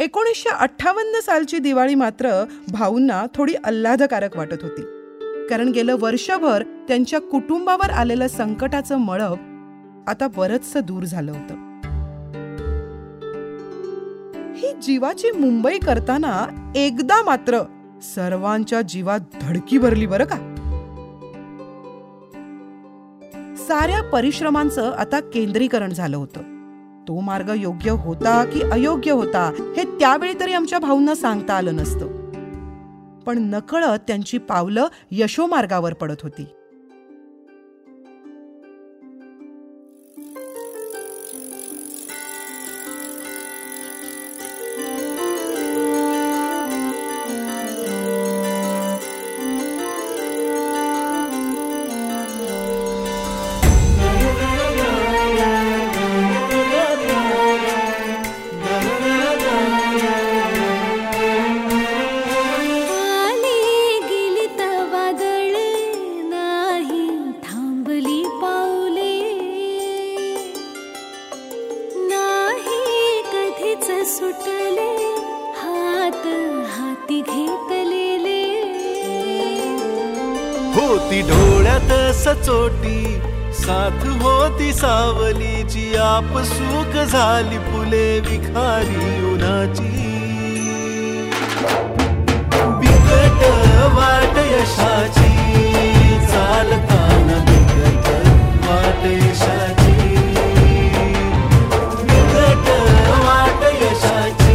एकोणीसशे अठ्ठावन्न सालची दिवाळी मात्र भाऊंना थोडी आल्हादकारक वाटत होती. कारण गेलं वर्षभर त्यांच्या कुटुंबावर आलेलं संकटाचं मळप आता बरचस दूर झालं होतं. ही जीवाची मुंबई करताना एकदा मात्र सर्वांच्या जीवात धडकी भरली बरं का? साऱ्या परिश्रमांचं आता केंद्रीकरण झालं होतं. तो मार्ग योग्य होता की अयोग्य होता हे त्यावेळी तरी आमच्या भाऊंना सांगता आलं नसतं. पण नकळत त्यांची पावलं यशोमार्गावर पडत होती. आप सुख झाली फुले विखारी उन्हाची. बिकट वाट यशाची चालताना बिकट वाट यशाची. बिकट वाट यशाची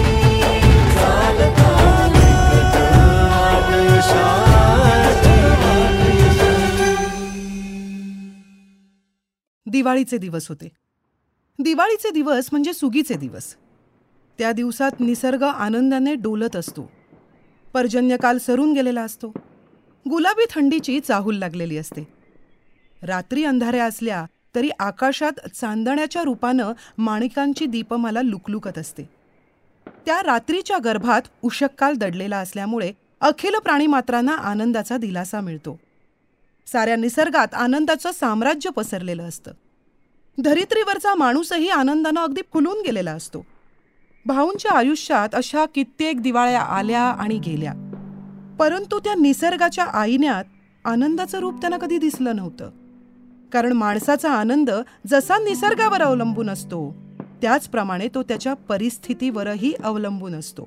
चालताना बिकट वाट यशाची. दिवाळीचे दिवस होते. दिवाळीचे दिवस म्हणजे सुगीचे दिवस. त्या दिवसात निसर्ग आनंदाने डोलत असतो. पर्जन्यकाल सरून गेलेला असतो. गुलाबी थंडीची चाहूल लागलेली असते. रात्री अंधाऱ्या असल्या तरी आकाशात चांदण्याच्या रूपानं माणिकांची दीपमाला लुकलुकत असते. त्या रात्रीच्या गर्भात उषक्काल दडलेला असल्यामुळे अखिल प्राणीमात्रांना आनंदाचा दिलासा मिळतो. साऱ्या निसर्गात आनंदाचं साम्राज्य पसरलेलं असतं. धरित्रीवरचा माणूसही आनंदानं अगदी फुलून गेलेला असतो. भाऊंच्या आयुष्यात अशा कित्येक दिवाळ्या आल्या आणि गेल्या. परंतु त्या निसर्गाच्या आईन्यात आनंदाचं रूप त्यांना कधी दिसलं नव्हतं. कारण माणसाचा आनंद जसा निसर्गावर अवलंबून असतो त्याचप्रमाणे तो त्याच्या परिस्थितीवरही अवलंबून असतो.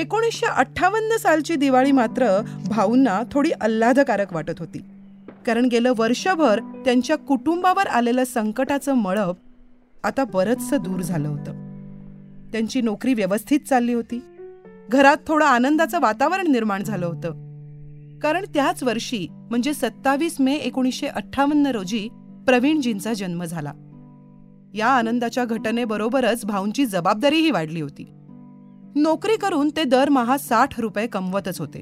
एकोणीसशे अठ्ठावन्न सालची दिवाळी मात्र भाऊंना थोडी आल्हादकारक वाटत होती. कारण गेलं वर्षभर त्यांच्या कुटुंबावर आलेलं संकटाचं मळब आता बरंचसं दूर झालं होतं. त्यांची नोकरी व्यवस्थित चालली होती. घरात थोडं आनंदाचं वातावरण निर्माण झालं होतं. कारण त्याच वर्षी म्हणजे सत्तावीस मे एकोणीसशे अठ्ठावन्न रोजी प्रवीणजींचा जन्म झाला. या आनंदाच्या घटनेबरोबरच भाऊंची जबाबदारीही वाढली होती. नोकरी करून ते दरमहा साठ रुपये कमवतच होते.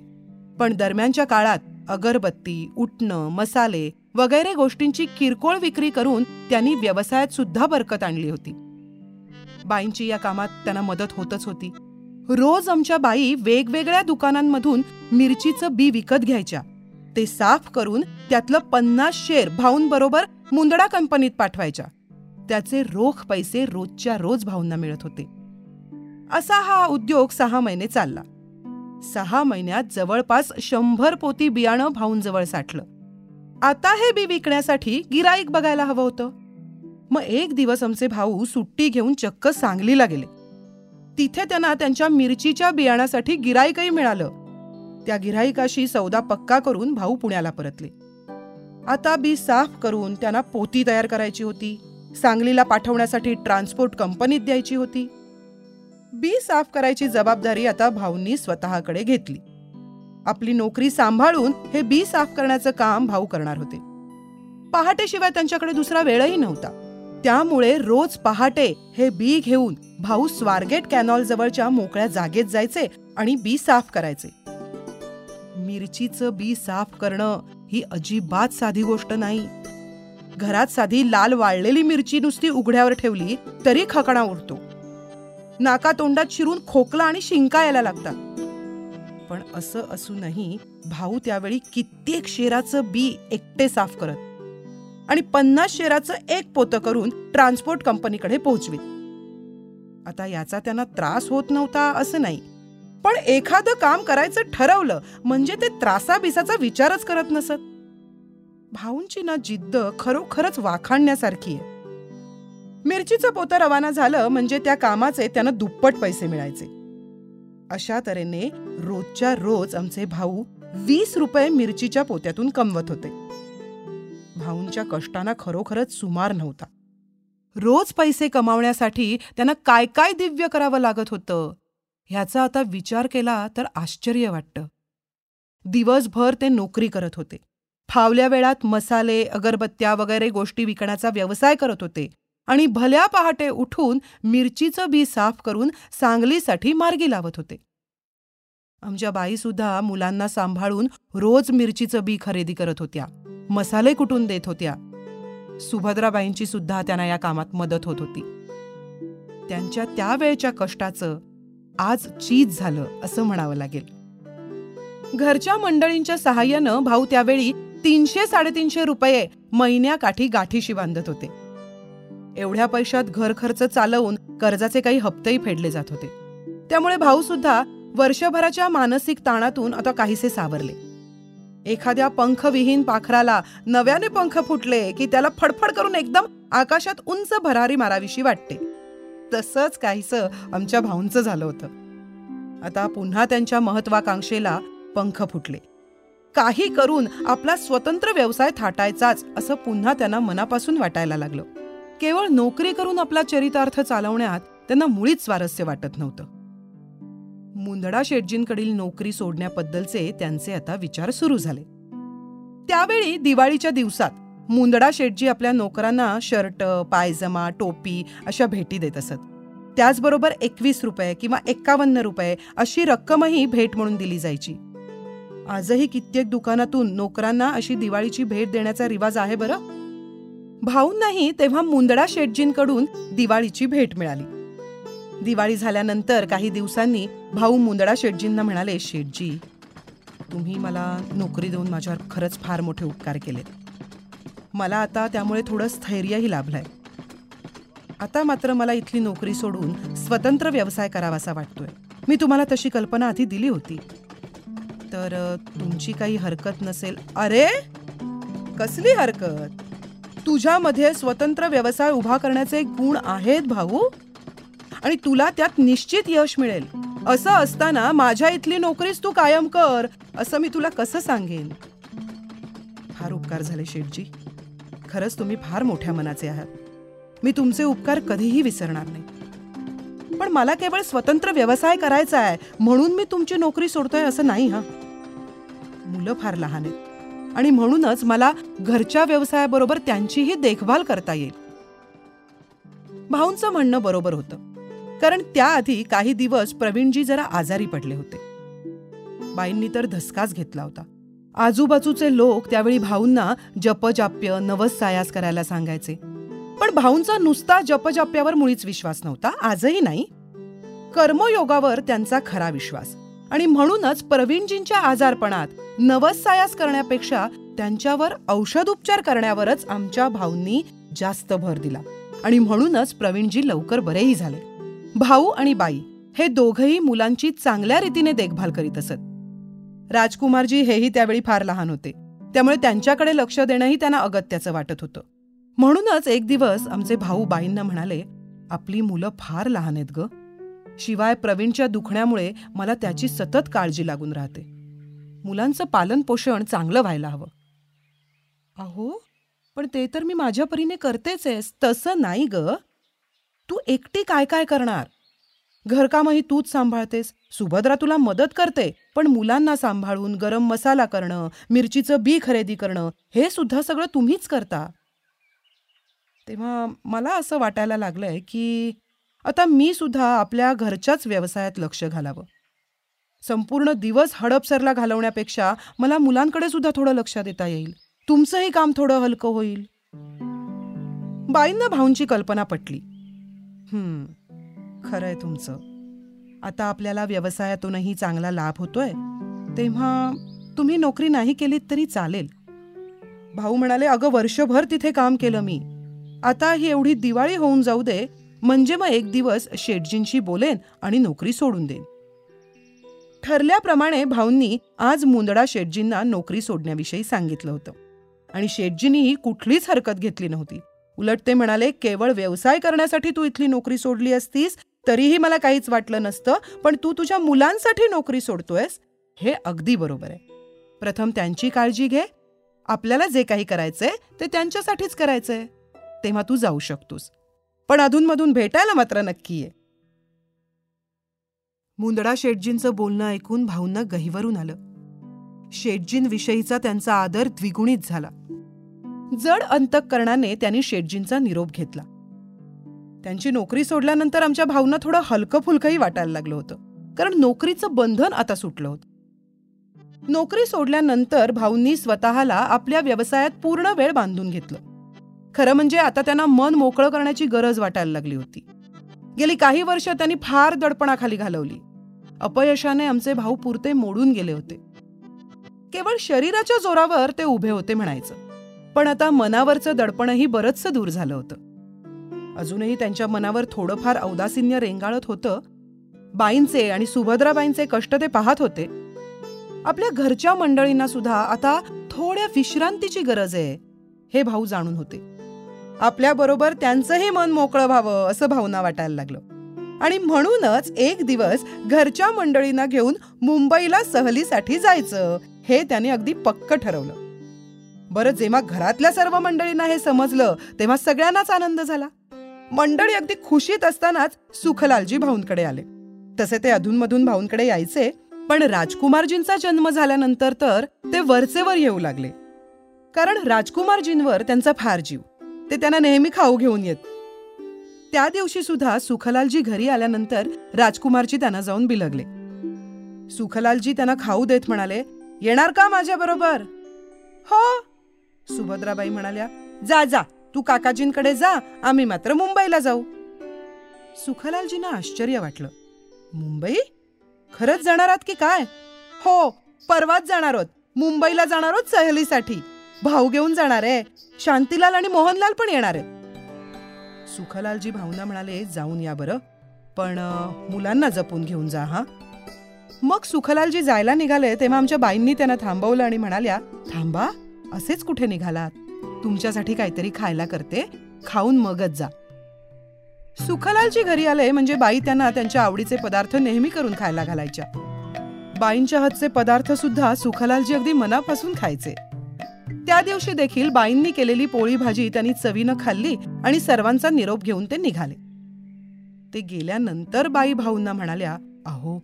पण दरम्यानच्या काळात अगरबत्ती उठणं मसाले वगैरे गोष्टींची किरकोळ विक्री करून त्यांनी व्यवसायात सुद्धा बरकत आणली होती. बाईंची या कामात त्यांना मदत होतच होती. रोज आमच्या बाई वेगवेगळ्या दुकानांमधून मिरचीचं बी विकत घ्यायच्या. ते साफ करून त्यातलं पन्नास शेर भाऊंबरोबर मुंदडा कंपनीत पाठवायच्या. त्याचे रोख पैसे रोजच्या रोज भाऊंना मिळत होते. असा हा उद्योग सहा महिने चालला. सहा महिन्यात जवळपास शंभर पोती बियाणं भाऊंजवळ साठलं. आता हे बी विकण्यासाठी गिराईक बघायला हवं होतं. मग एक दिवस आमचे भाऊ सुट्टी घेऊन चक्क सांगलीला गेले. तिथे त्यांना त्यांच्या मिरचीच्या बियाणासाठी गिराईकही मिळालं. त्या गिराईकाशी सौदा पक्का करून भाऊ पुण्याला परतले. आता बी साफ करून त्यांना पोती तयार करायची होती. सांगलीला पाठवण्यासाठी ट्रान्सपोर्ट कंपनीत द्यायची होती. बी साफ करायची जबाबदारी आता भाऊंनी स्वतःकडे घेतली. आपली नोकरी सांभाळून हे बी साफ करण्याचं काम भाऊ करणार होते. पहाटेशिवाय त्यांच्याकडे दुसरा वेळही नव्हता. त्यामुळे रोज पहाटे हे बी घेऊन भाऊ स्वारगेट कॅनॉल जवळच्या मोकळ्या जागेत जायचे आणि बी साफ करायचे. मिरचीचं बी साफ करणं ही अजिबात साधी गोष्ट नाही. घरात साधी लाल वाळलेली मिरची नुसती उघड्यावर ठेवली तरी खकणा उरतो. नाका तोंडात शिरून खोकला आणि शिंका यायला लागतात. पण असं असूनही भाऊ त्यावेळी कित्येक शेराचं बी एकटे साफ करत आणि पन्नास शेराचं एक पोतं करून ट्रान्सपोर्ट कंपनीकडे पोहोचवीत. आता याचा त्यांना त्रास होत नव्हता असं नाही पण एखादं काम करायचं ठरवलं म्हणजे ते त्रासाबिसाचा विचारच करत नसत. भाऊंची ना जिद्द खरोखरच वाखाणण्यासारखी आहे. मिरचीचं पोतं रवाना झालं म्हणजे त्या कामाचे त्यांना दुप्पट पैसे मिळायचे. अशा तऱ्हेने रोजच्या रोज आमचे भाऊ वीस रुपये मिरचीच्या पोत्यातून कमवत होते. भाऊंच्या कष्टांना खरोखरच सुमार नव्हता. रोज पैसे कमावण्यासाठी त्यांना काय काय दिव्य करावं लागत होतं ह्याचा आता विचार केला तर आश्चर्य वाटतं. दिवसभर ते नोकरी करत होते. फावल्या वेळात मसाले अगरबत्त्या वगैरे गोष्टी विकण्याचा व्यवसाय करत होते. आणि भल्या पहाटे उठून मिरचीचं बी साफ करून सांगलीसाठी मार्गी लावत होते. आमच्या बाईसुद्धा मुलांना सांभाळून रोज मिरचीचं बी खरेदी करत होत्या. मसाले कुटून देत होत्या. सुभद्राबाईंची सुद्धा त्यांना या कामात मदत होत होती. त्यांच्या त्यावेळच्या कष्टाचं आज चीज झालं असं म्हणावं लागेल. घरच्या मंडळींच्या सहाय्यानं भाऊ त्यावेळी तीनशे साडेतीनशे रुपये महिन्याकाठी गाठीशी बांधत होते. एवढ्या पैशात घर खर्च चालवून कर्जाचे काही हप्तेही फेडले जात होते. त्यामुळे भाऊ सुद्धा वर्षभराच्या मानसिक ताणातून आता काहीसे सावरले. एखाद्या पंखविहीन पाखराला नव्याने पंख फुटले की त्याला फडफड करून एकदम आकाशात उंच भरारी मारावीशी वाटते. तसंच काहीसं आमच्या भाऊंचं झालं होतं. आता पुन्हा त्यांच्या महत्वाकांक्षेला पंख फुटले. काही करून आपला स्वतंत्र व्यवसाय थाटायचाच असं पुन्हा त्यांना मनापासून वाटायला लागलं. केवळ नोकरी करून आपला चरितार्थ चालवण्यात त्यांना मुळीच स्वारस्य वाटत नव्हतं. मुंदडा शेटजींकडील नोकरी सोडण्याबद्दलचे त्यांचे आता विचार सुरू झाले. त्यावेळी दिवाळीच्या दिवसात मुंदडा शेटजी आपल्या नोकरांना शर्ट पायजमा टोपी अशा भेटी देत असत. त्याचबरोबर एकवीस रुपये किंवा एक्कावन्न रुपये अशी रक्कमही भेट म्हणून दिली जायची. आजही कित्येक दुकानातून नोकरांना अशी दिवाळीची भेट देण्याचा रिवाज आहे बरं? भाऊंनाही तेव्हा मुंदडा शेटजींकडून दिवाळीची भेट मिळाली. दिवाळी झाल्यानंतर काही दिवसांनी भाऊ मुंदडा शेटजींना म्हणाले शेटजी तुम्ही मला नोकरी देऊन माझ्यावर खरंच फार मोठे उपकार केलेत. मला आता त्यामुळे थोडं स्थैर्यही लाभलंय. आता मात्र मला इथली नोकरी सोडून स्वतंत्र व्यवसाय करावासा वाटतोय. मी तुम्हाला तशी कल्पना आधी दिली होती. तर तुमची काही हरकत नसेल. अरे! कसली हरकत? तुझ्यामध्ये स्वतंत्र व्यवसाय उभा करण्याचे गुण आहेत भाऊ. आणि तुला त्यात निश्चित यश मिळेल. असं असताना माझ्या इथली नोकरीच तू कायम कर असं मी तुला कसं सांगेन? फार उपकार झाले शेठजी. खरंच तुम्ही फार मोठ्या मनाचे आहात. मी तुमचे उपकार कधीही विसरणार नाही. पण मला केवळ स्वतंत्र व्यवसाय करायचा आहे म्हणून मी तुमची नोकरी सोडतोय असं नाही हा? मुलं फार लहान आहेत. आणि म्हणूनच मला घरच्या व्यवसायाबरोबर त्यांचीही देखभाल करता येईल. भाऊंचं म्हणणं बरोबर होतं. कारण त्याआधी काही दिवस प्रवीणजी जरा आजारी पडले होते. बाईंनी तर धसकाच घेतला होता. आजूबाजूचे लोक त्यावेळी भाऊंना जपजाप्य नवस सायास करायला सांगायचे. पण भाऊंचा नुसता जपजाप्यावर मुळीच विश्वास नव्हता आजही नाही. कर्मयोगावर त्यांचा खरा विश्वास. आणि म्हणूनच प्रवीणजींच्या आजारपणात नवसायास करण्यापेक्षा त्यांच्यावर औषधोपचार करण्यावरच आमच्या भाऊंनी जास्त भर दिला. आणि म्हणूनच प्रवीणजी लवकर बरेही झाले. भाऊ आणि बाई हे दोघही मुलांची चांगल्या रीतीने देखभाल करीत असत. राजकुमारजी हेही त्यावेळी फार लहान होते. त्यामुळे त्यांच्याकडे लक्ष देणंही त्यांना अगत्याचं वाटत होतं. म्हणूनच एक दिवस आमचे भाऊ बाईंना म्हणाले आपली मुलं फार लहान आहेत ग. शिवाय प्रवीणच्या दुखण्यामुळे मला त्याची सतत काळजी लागून राहते. मुलांचं पालनपोषण चांगलं व्हायला हवं. अहो पण ते तर मी माझ्या परीने करतेच आहेस तसं नाही ग. तू एकटी काय काय करणार? घरकामही तूच सांभाळतेस. सुभद्रा तुला मदत करते पण मुलांना सांभाळून गरम मसाला करणं मिरचीचं बी खरेदी करणं हे सुद्धा सगळं तुम्हीच करता. तेव्हा मला असं वाटायला लागलंय की आता मी सुद्धा आपल्या घरच्याच व्यवसायात लक्ष घालावं. संपूर्ण दिवस हडपसरला घालवण्यापेक्षा मला मुलांकडे सुद्धा थोडं लक्ष देता येईल. तुमचंही काम थोडं हलकं होईल. बाईंना भाऊंची कल्पना पटली. हम्म खरंय तुमचं. आता आपल्याला व्यवसायातूनही चांगला लाभ होतोय. तेव्हा तुम्ही नोकरी नाही केलीत तरी चालेल. भाऊ म्हणाले अगं वर्षभर तिथे काम केलं मी. आता ही एवढी दिवाळी होऊन जाऊ दे. म्हणजे मग एक दिवस शेटजींशी बोलेन आणि नोकरी सोडून देईन. ठरल्याप्रमाणे भाऊंनी आज मुंदडा शेटजींना नोकरी सोडण्याविषयी सांगितलं होतं. आणि शेटजींनीही कुठलीच हरकत घेतली नव्हती. उलट ते म्हणाले केवळ व्यवसाय करण्यासाठी तू इथली नोकरी सोडली असतीस तरीही मला काहीच वाटलं नसतं पण तू तुझ्या मुलांसाठी नोकरी सोडतोयस? हे अगदी बरोबर आहे. प्रथम त्यांची काळजी घे. आपल्याला जे काही करायचंय ते त्यांच्यासाठीच करायचंय. तेव्हा तू जाऊ शकतोस. पण अधूनमधून भेटायला मात्र नक्की आहे मुंदडा शेटजींचं बोलणं ऐकून भाऊंना गहिवरून आलं. शेटजींविषयीचा त्यांचा आदर द्विगुणित झाला. जड अंतकरणाने त्यांनी शेटजींचा निरोप घेतला. त्यांची नोकरी सोडल्यानंतर आमच्या भाऊंना थोडं हलकं फुलकंही वाटायला लागलं होतं. कारण नोकरीचं बंधन आता सुटलं होतं. नोकरी सोडल्यानंतर भाऊंनी स्वतःला आपल्या व्यवसायात पूर्ण वेळ बांधून घेतलं. खरं म्हणजे आता त्यांना मन मोकळं करण्याची गरज वाटायला लागली होती. गेली काही वर्ष त्यांनी फार दडपणाखाली घालवली. अपयशाने आमचे भाऊ पुरते मोडून गेले होते. केवळ शरीराच्या जोरावर ते उभे होते म्हणायचं. पण आता मनावरचं दडपणही बरंचसं दूर झालं होतं. अजूनही त्यांच्या मनावर थोडंफार औदासिन्य रेंगाळत होतं. बाईंचे आणि सुभद्राबाईंचे कष्ट ते पाहत होते. आपल्या घरच्या मंडळींना सुद्धा आता थोड्या विश्रांतीची गरज आहे हे भाऊ जाणून होते. आपल्याबरोबर त्यांचंही मन मोकळं व्हावं असं भावना वाटायला लागलं. आणि म्हणूनच एक दिवस घरच्या मंडळींना घेऊन मुंबईला सहलीसाठी जायचं हे त्याने अगदी पक्क ठरवलं. बरं जेव्हा घरातल्या सर्व मंडळींना हे समजलं तेव्हा सगळ्यांनाच आनंद झाला. मंडळी अगदी खुशीत असतानाच सुखलालजी भाऊंकडे आले. तसे ते अधूनमधून भाऊंकडे यायचे पण राजकुमारजींचा जन्म झाल्यानंतर तर ते वरचेवर येऊ लागले. कारण राजकुमारजींवर त्यांचा फार जीव. ते त्यांना नेहमी खाऊ घेऊन येत. त्या दिवशी सुद्धा सुखलालजी घरी आल्यानंतर राजकुमारजी त्यांना जाऊन बिलगले. सुखलालजी त्यांना खाऊ देत म्हणाले येणार का माझ्या बरोबर? हो सुभद्राबाई म्हणाल्या जा जा तू काकाजींकडे जा आम्ही मात्र मुंबईला जाऊ. सुखलालजींना आश्चर्य वाटलं. मुंबई? खरंच जाणार आहात की काय? हो परवाच जाणार आहोत. मुंबईला जाणार आहोत सहलीसाठी. भाऊ घेऊन जाणार आहे. शांतीलाल आणि मोहनलाल पण येणार आहेत. सुखलालजी भाऊना म्हणाले जाऊन या बरं. पण मुलांना जपून घेऊन जा हा. मग सुखलालजी जायला निघाले तेव्हा आमच्या बाईंनी त्यांना थांबवलं आणि म्हणाल्या थांबा असेच कुठे निघालात? तुमच्यासाठी काहीतरी खायला करते. खाऊन मगच जा. सुखलालजी घरी आले म्हणजे बाई त्यांना त्यांच्या आवडीचे पदार्थ नेहमी करून खायला घालायच्या. बाईंच्या हातचे पदार्थ सुद्धा सुखलालजी अगदी मनापासून खायचे. त्या दिवशी देखील बाईंनी केलेली पोळी भाजी त्यांनी चवीनं खाल्ली आणि सर्वांचा निरोप घेऊन ते निघाले. ते गेल्यानंतर बाई भाऊंना म्हणाल्या अहो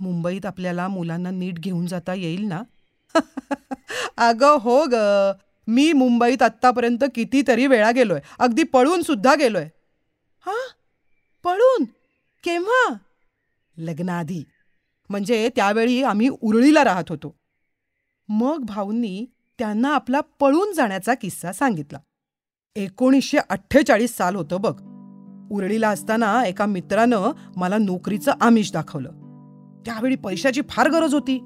मुंबईत आपल्याला मुलांना नीट घेऊन जाता येईल ना? अगं हो ग. मी मुंबईत आत्तापर्यंत कितीतरी वेळा गेलोय. अगदी पळून सुद्धा गेलोय. हा? पळून? केव्हा? लग्नाआधी. म्हणजे त्यावेळी आम्ही उरळीला राहत होतो. मग भाऊंनी त्यांना आपला पळून जाण्याचा किस्सा सांगितला. एकोणीसशे अठ्ठेचाळीस साल होतं बघ. उरळीला असताना एका मित्रानं मला नोकरीचं आमिष दाखवलं. त्यावेळी पैशाची फार गरज होती.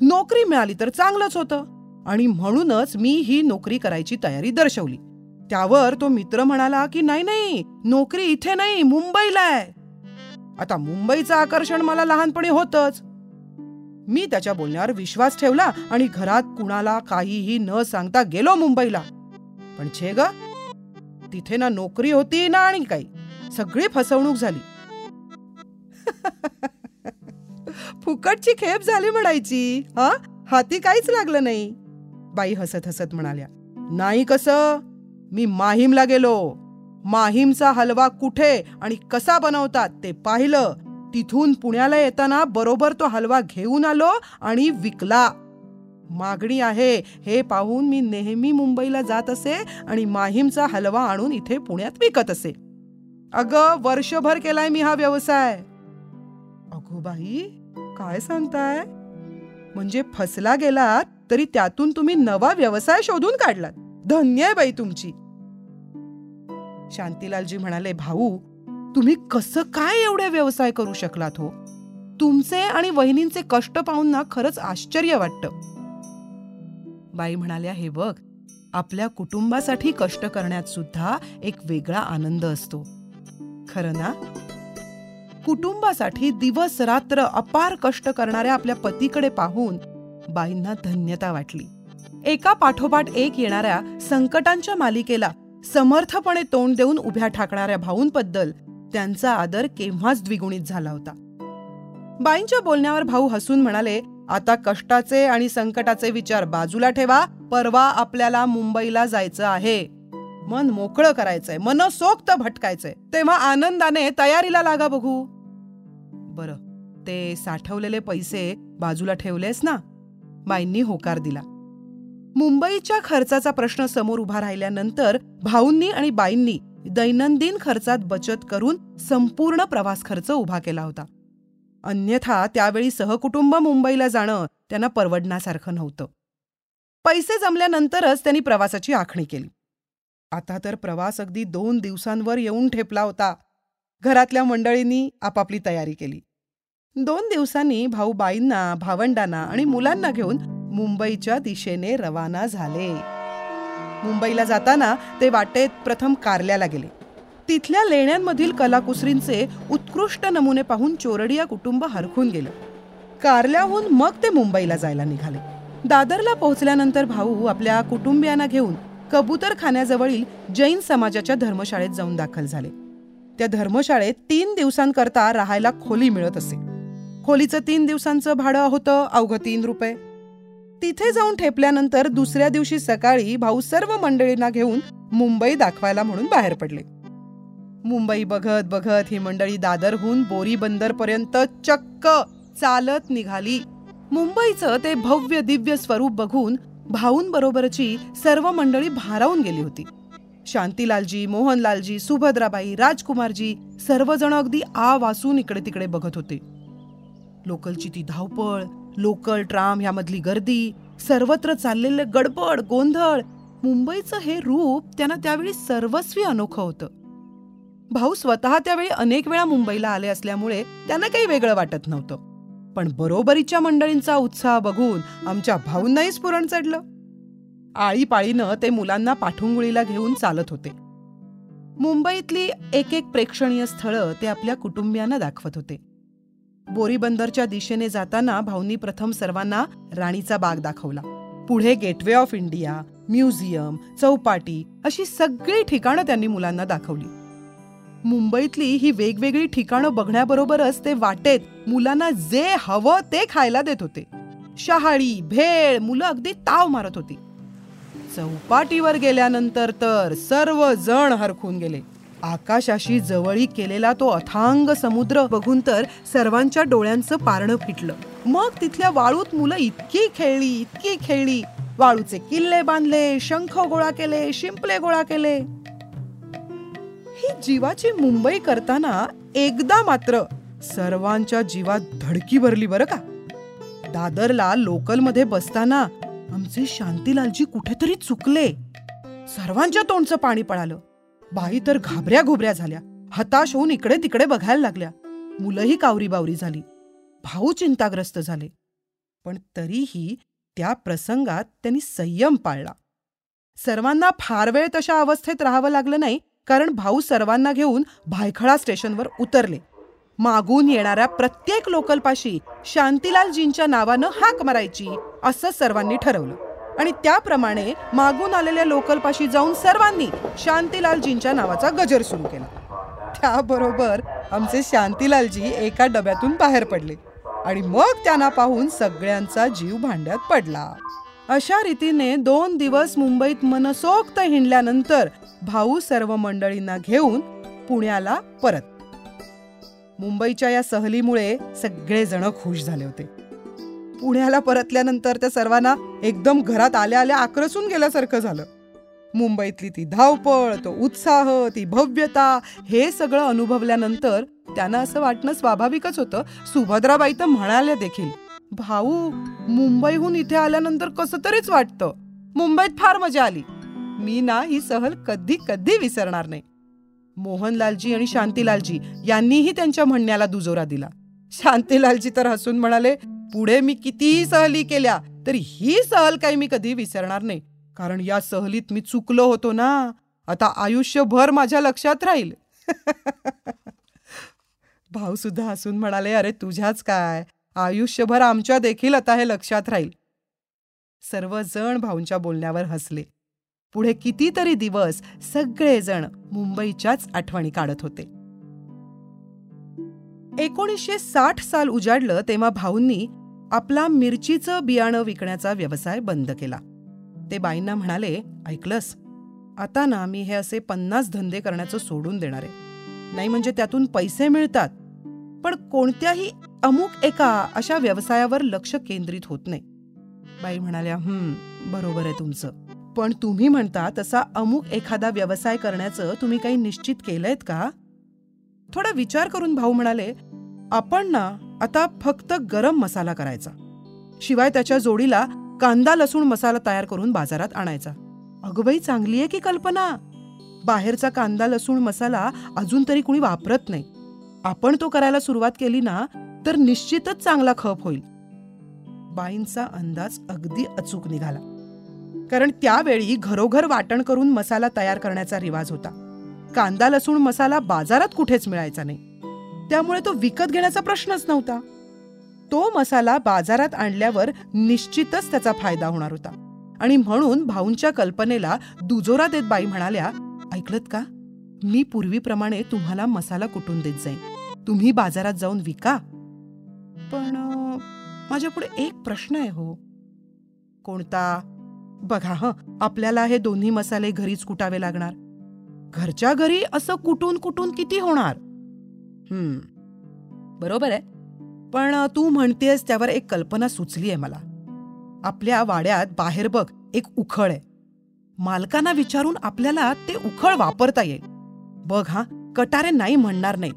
नोकरी मिळाली तर चांगलंच होतं. आणि म्हणूनच मी ही नोकरी करायची तयारी दर्शवली. त्यावर तो मित्र म्हणाला की नाही नाही नोकरी इथे नाही मुंबईला आहे. आता मुंबईचं आकर्षण मला लहानपणी होतंच. मी त्याच्या बोलण्यावर विश्वास ठेवला आणि घरात कुणाला काहीही न सांगता गेलो मुंबईला. पण छे ग तिथे ना नोकरी होती ना आणि काही. सगळी फसवणूक झाली. फुकटची खेप झाली म्हणायची हा? हाती काहीच लागलं नाही. बाई हसत हसत म्हणाल्या नाही कसं? मी माहीमला गेलो. माहीमचा हलवा कुठे आणि कसा बनवतात ते पाहिलं. तिथून पुण्याला येताना बरोबर तो हलवा घेऊन आलो आणि विकला. मागणी आहे हे पाहून मी नेहमी मुंबईला जात असे आणि माहीमचा हलवा आणून इथे पुण्यात विकत असे. अगं वर्षभर केलाय मी हा व्यवसाय. अगो बाई काय सांगताय? म्हणजे फसला गेलात तरी त्यातून तुम्ही नवा व्यवसाय शोधून काढलात. धन्य आहे बाई तुमची. शांतीलालजी म्हणाले भाऊ तुम्ही कसं काय एवढे व्यवसाय करू शकलात हो? तुमचे आणि वहिनींचे कष्ट पाहून ना खरंच आश्चर्य वाटतं. बाई म्हणाल्या हे बघ आपल्या कुटुंबासाठी कष्ट करण्यात सुद्धा एक वेगळा आनंद असतो. खरं ना? कुटुंबासाठी दिवस रात्र अपार कष्ट करणाऱ्या आपल्या पतीकडे पाहून बाईंना धन्यता वाटली. एका पाठोपाठ एक येणाऱ्या संकटांच्या मालिकेला समर्थपणे तोंड देऊन उभ्या ठाकणाऱ्या भाऊंबद्दल त्यांचा आदर केव्हाच द्विगुणित झाला होता. बाईंच्या बोलण्यावर भाऊ हसून म्हणाले आता कष्टाचे आणि संकटाचे विचार बाजूला ठेवा परवा आपल्याला मुंबईला जायचं आहे. मन मोकळं करायचंय मनसोक्त भटकायचंय तेव्हा आनंदाने तयारीला लागा बघू. बर ते साठवलेले पैसे बाजूला ठेवलेस ना? बाईंनी होकार दिला. मुंबईच्या खर्चाचा प्रश्न समोर उभा राहिल्यानंतर भाऊंनी आणि बाईंनी दैनंदिन खर्चात बचत करून संपूर्ण प्रवास खर्च उभा केला होता. अन्यथा त्यावेळी सहकुटुंब मुंबईला जाणं त्यांना परवडण्यासारखं नव्हतं. पैसे जमल्यानंतरच त्यांनी प्रवासाची आखणी केली. आता तर प्रवास अगदी दोन दिवसांवर येऊन ठेपला होता. घरातल्या मंडळींनी आपापली तयारी केली. दोन दिवसांनी भाऊ बाईंना भावंडांना आणि मुलांना घेऊन मुंबईच्या दिशेने रवाना झाले. मुंबईला जाताना ते वाटेत प्रथम कारल्याला गेले. तिथल्या लेण्यांमधील कलाकुसरींचे उत्कृष्ट नमुने पाहून चोरडिया कुटुंब हरखून गेलं. कारल्याहून मग ते मुंबईला जायला निघाले. दादरला पोहोचल्यानंतर भाऊ आपल्या कुटुंबियांना घेऊन कबूतर खाण्याजवळील जैन समाजाच्या धर्मशाळेत जाऊन दाखल झाले. त्या धर्मशाळेत तीन दिवसांकरता राहायला खोली मिळत असे. खोलीचं तीन दिवसांचं भाडं होतं अवघं तीन रुपये. तिथे जाऊन ठेपल्यानंतर दुसऱ्या दिवशी सकाळी भाऊ सर्व मंडळींना घेऊन मुंबई दाखवायला म्हणून बाहेर पडले. मुंबई बघत बघत ही मंडळी दादरहून बोरी बंदरपर्यंत चक्क चालत निघाली. मुंबईचं ते भव्य दिव्य स्वरूप बघून भाऊंबरोबरची सर्व मंडळी भारावून गेली होती. शांतीलालजी मोहनलालजी सुभद्राबाई राजकुमारजी सर्वजण अगदी आ वासून इकडे तिकडे बघत होते. लोकलची ती धावपळ लोकल ट्राम ह्यामधली गर्दी सर्वत्र चाललेलं गडबड गोंधळ मुंबईचं हे रूप त्यांना त्यावेळी सर्वस्वी अनोखं होतं. भाऊ स्वतः त्यावेळी अनेक वेळा मुंबईला आले असल्यामुळे त्यांना काही वेगळं वाटत नव्हतं. पण बरोबरीच्या मंडळींचा उत्साह बघून आमच्या भाऊंनाही स्फुरण चढलं. आळीपाळीनं ते मुलांना पाठुंगुळीला घेऊन चालत होते. मुंबईतली एक एक प्रेक्षणीय स्थळं ते आपल्या कुटुंबियांना दाखवत होते. बोरीबंदरच्या दिशेने जाताना भाऊंनी प्रथम सर्वांना राणीचा बाग दाखवला. पुढे gateway of India museum Chowpatty अशी सगळी ठिकाणं त्यांनी मुलांना दाखवली. मुंबईतली ही वेगवेगळी ठिकाणं बघण्याबरोबरच ते वाटेत मुलांना जे हवं ते खायला देत होते. शहाळी भेळ मुलं अगदी ताव मारत होती. चौपाटीवर गेल्यानंतर तर सर्व जण हरखून गेले. आकाशाशी जवळी केलेला तो अथांग समुद्र बघून तर सर्वांच्या डोळ्यांचं पारणं फिटलं. मग तिथल्या वाळूत मुलं इतकी खेळली इतकी खेळली. वाळूचे किल्ले बांधले शंख गोळा केले शिंपले गोळा केले. ही जीवाची मुंबई करताना एकदा मात्र सर्वांच्या जीवात धडकी भरली बरं का? दादरला लोकलमध्ये बसताना आमचे शांतीलालजी कुठेतरी चुकले. सर्वांच्या तोंडचं पाणी पळालं. बाई तर घाबऱ्या घोबऱ्या झाल्या. हताश होऊन इकडे तिकडे बघायला लागल्या. मुलंही कावरी बावरी झाली. भाऊ चिंताग्रस्त झाले. पण तरीही त्या प्रसंगात त्यांनी संयम पाळला. सर्वांना फार वेळ तशा अवस्थेत राहावं लागलं नाही कारण भाऊ सर्वांना घेऊन भायखळा स्टेशनवर उतरले. मागून येणाऱ्या प्रत्येक लोकलपाशी शांतीलालजींच्या नावानं हाक मारायची असं सर्वांनी ठरवलं. आणि त्याप्रमाणे मागून आलेल्या लोकलपाशी जाऊन सर्वांनी शांतीलालजींच्या नावाचा गजर सुरू केला. त्याबरोबर आमचे शांतीलालजी एका डब्यातून बाहेर पडले आणि मग त्यांना पाहून सगळ्यांचा जीव भांड्यात पडला. अशा रीतीने दोन दिवस मुंबईत मनसोक्त हिंडल्यानंतर भाऊ सर्व मंडळींना घेऊन पुण्याला परत. मुंबईच्या या सहलीमुळे सगळेजण खुश झाले होते. पुण्याला परतल्यानंतर त्या सर्वांना एकदम घरात आल्या आल्या आक्रसून गेल्यासारखं झालं. मुंबईतली ती धावपळ तो उत्साह ती भव्यता हे सगळं अनुभवल्यानंतर त्यांना असं वाटणं स्वाभाविकच होतं. सुभद्राबाई तर म्हणाल्या देखील भाऊ मुंबईहून इथे आल्यानंतर कसं तरीच वाटतं? मुंबईत फार मजा आली. मी ना ही सहल कधी कधी विसरणार नाही. मोहनलालजी आणि शांतीलालजी यांनीही त्यांच्या म्हणण्याला दुजोरा दिला. शांतीलालजी तर हसून म्हणाले पुढे मी कितीही सहली केल्या तरी ही सहल काही मी कधी विसरणार नाही. कारण या सहलीत मी चुकलो होतो ना. आता आयुष्यभर माझ्या लक्षात राहील. भाऊ सुद्धा हसून म्हणाले अरे तुझ्याच काय? आयुष्यभर आमच्या देखील आता हे लक्षात राहील. सर्वजण भाऊंच्या बोलण्यावर हसले. पुढे कितीतरी दिवस सगळेजण मुंबईच्याच आठवणी काढत होते. एकोणीसशे साठ साल उजाडलं तेव्हा भाऊंनी आपला मिरचीचं बियाणं विकण्याचा व्यवसाय बंद केला. ते बाईंना म्हणाले ऐकलंस? आता ना मी हे असे पन्नास धंदे करण्याचं सोडून देणार. आहे नाही म्हणजे त्यातून पैसे मिळतात. पण कोणत्याही अमुक एका अशा व्यवसायावर लक्ष केंद्रित होत नाही. बाई म्हणाल्या हम्म बरोबर आहे तुमचं. पण तुम्ही म्हणता तसा अमुक एखादा व्यवसाय करण्याचं तुम्ही काही निश्चित केलंयत का? थोडा विचार करून भाऊ म्हणाले आपण ना आता फक्त गरम मसाला करायचा. शिवाय त्याच्या जोडीला कांदा लसूण मसाला तयार करून बाजारात आणायचा. अगबाई चांगली आहे की कल्पना? बाहेरचा कांदा लसूण मसाला अजून तरी कुणी वापरत नाही. आपण तो करायला सुरुवात केली ना तर निश्चितच चांगला खप होईल. बाईंचा अंदाज अगदी अचूक निघाला. कारण त्यावेळी घरोघर वाटण करून मसाला तयार करण्याचा रिवाज होता. कांदा लसूण मसाला बाजारात कुठेच मिळायचा नाही. त्यामुळे तो विकत घेण्याचा प्रश्नच नव्हता. तो मसाला बाजारात आणल्यावर निश्चितच त्याचा फायदा होणार होता. आणि म्हणून भाऊंच्या कल्पनेला दुजोरा देत बाई म्हणाल्या ऐकलत का? मी पूर्वीप्रमाणे तुम्हाला मसाला कुटून देत जाईन? तुम्ही बाजारात जाऊन विका. पण माझ्यापुढे एक प्रश्न आहे हो. कोणता? बघा हं आपल्याला हे दोन्ही मसाले घरीच कुटावे लागणार. घरच्या घरी असं कुटून कुटून किती होणार? बरोबर आहे. पण तू म्हणतेस त्यावर एक कल्पना सुचली आहे मला. आपल्या वाड्यात बाहेर बघ एक उखळ आहे. मालकांना विचारून आपल्याला ते उखळ वापरता येईल. बघ हा कटारे नाही म्हणणार नाही.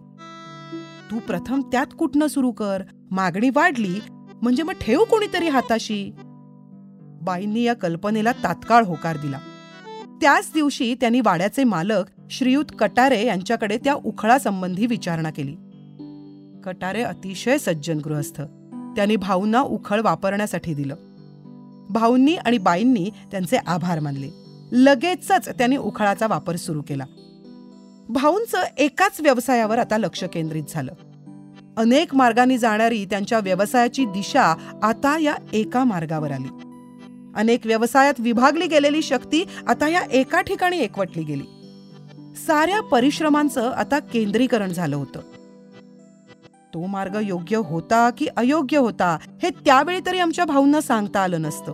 तू प्रथम त्यात कुठनं सुरू कर? मागणी वाढली म्हणजे मग ठेव कोणीतरी हाताशी. बाईंनी या कल्पनेला तात्काळ होकार दिला. त्याच दिवशी त्यांनी वाड्याचे मालक श्रीयुत कटारे यांच्याकडे त्या उखळासंबंधी विचारणा केली. कटारे अतिशय सज्जन गृहस्थ. त्यांनी भाऊंना उखळ वापरण्यासाठी दिलं. भाऊंनी आणि बाईंनी त्यांचे आभार मानले. लगेचच त्यांनी उखळाचा वापर सुरू केला. भाऊंचं एकाच व्यवसायावर आता लक्ष केंद्रित झालं. अनेक मार्गांनी जाणारी त्यांच्या व्यवसायाची दिशा आता या एका मार्गावर आली. अनेक व्यवसायात विभागली गेलेली शक्ती आता या एका ठिकाणी एकवटली गेली. साऱ्या परिश्रमांचं आता केंद्रीकरण झालं होतं. तो मार्ग योग्य होता की अयोग्य होता हे त्यावेळी तरी आमच्या भाऊंना सांगता आलं नसतं.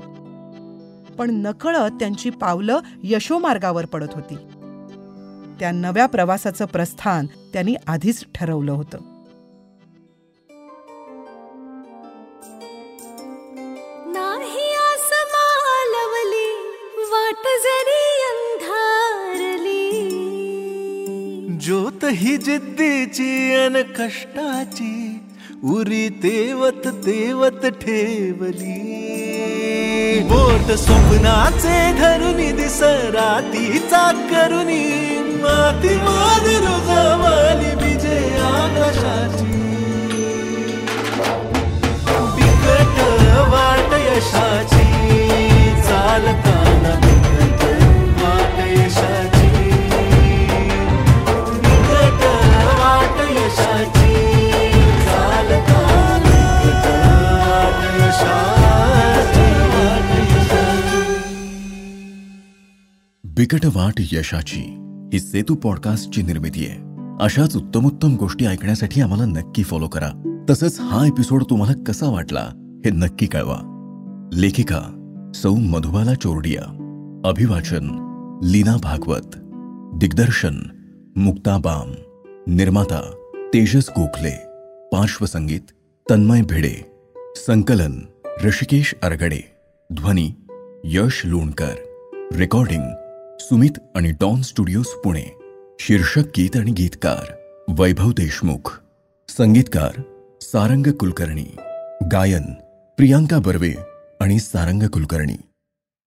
पण नकळत त्यांची पावलं यशोमार्गावर पडत होती. त्या नव्या प्रवासाचं प्रस्थान त्यांनी आधीच ठरवलं होतं. ही जिद्दीची अन कष्टाची उरी तेवत तेवत ठेवली. बोट स्वप्नाचे धरुनी दिसरातीचा करुनी माती माधुर जवाली विजय आकाशाची. बिकट वाट यशाची चालताना बिकट वाट यशाची. बिकट वाट यशाची ही सेतू पॉडकास्टची निर्मिती आहे. अशाच उत्तमोत्तम गोष्टी ऐकण्यासाठी आम्हाला नक्की फॉलो करा. तसंच हा एपिसोड तुम्हाला कसा वाटला हे नक्की कळवा. लेखिका सौ मधुबाला चोरडिया. अभिवाचन लीना भागवत. दिग्दर्शन मुक्ता बाम. निर्माता तेजस गोखले पार्श्वसंगीत तन्मय भिडे संकलन ऋषिकेश अरगडे ध्वनी यश लोणकर रेकॉर्डिंग सुमित आणि डॉन स्टुडिओज पुणे शीर्षक गीत आणि गीतकार वैभव देशमुख संगीतकार सारंग कुलकर्णी गायन प्रियांका बर्वे आणि सारंग कुलकर्णी.